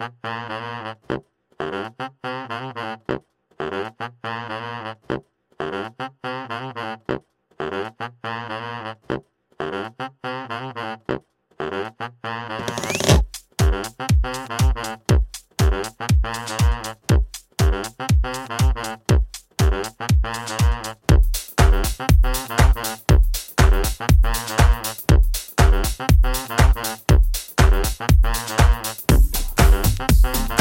Bye. Mm-hmm.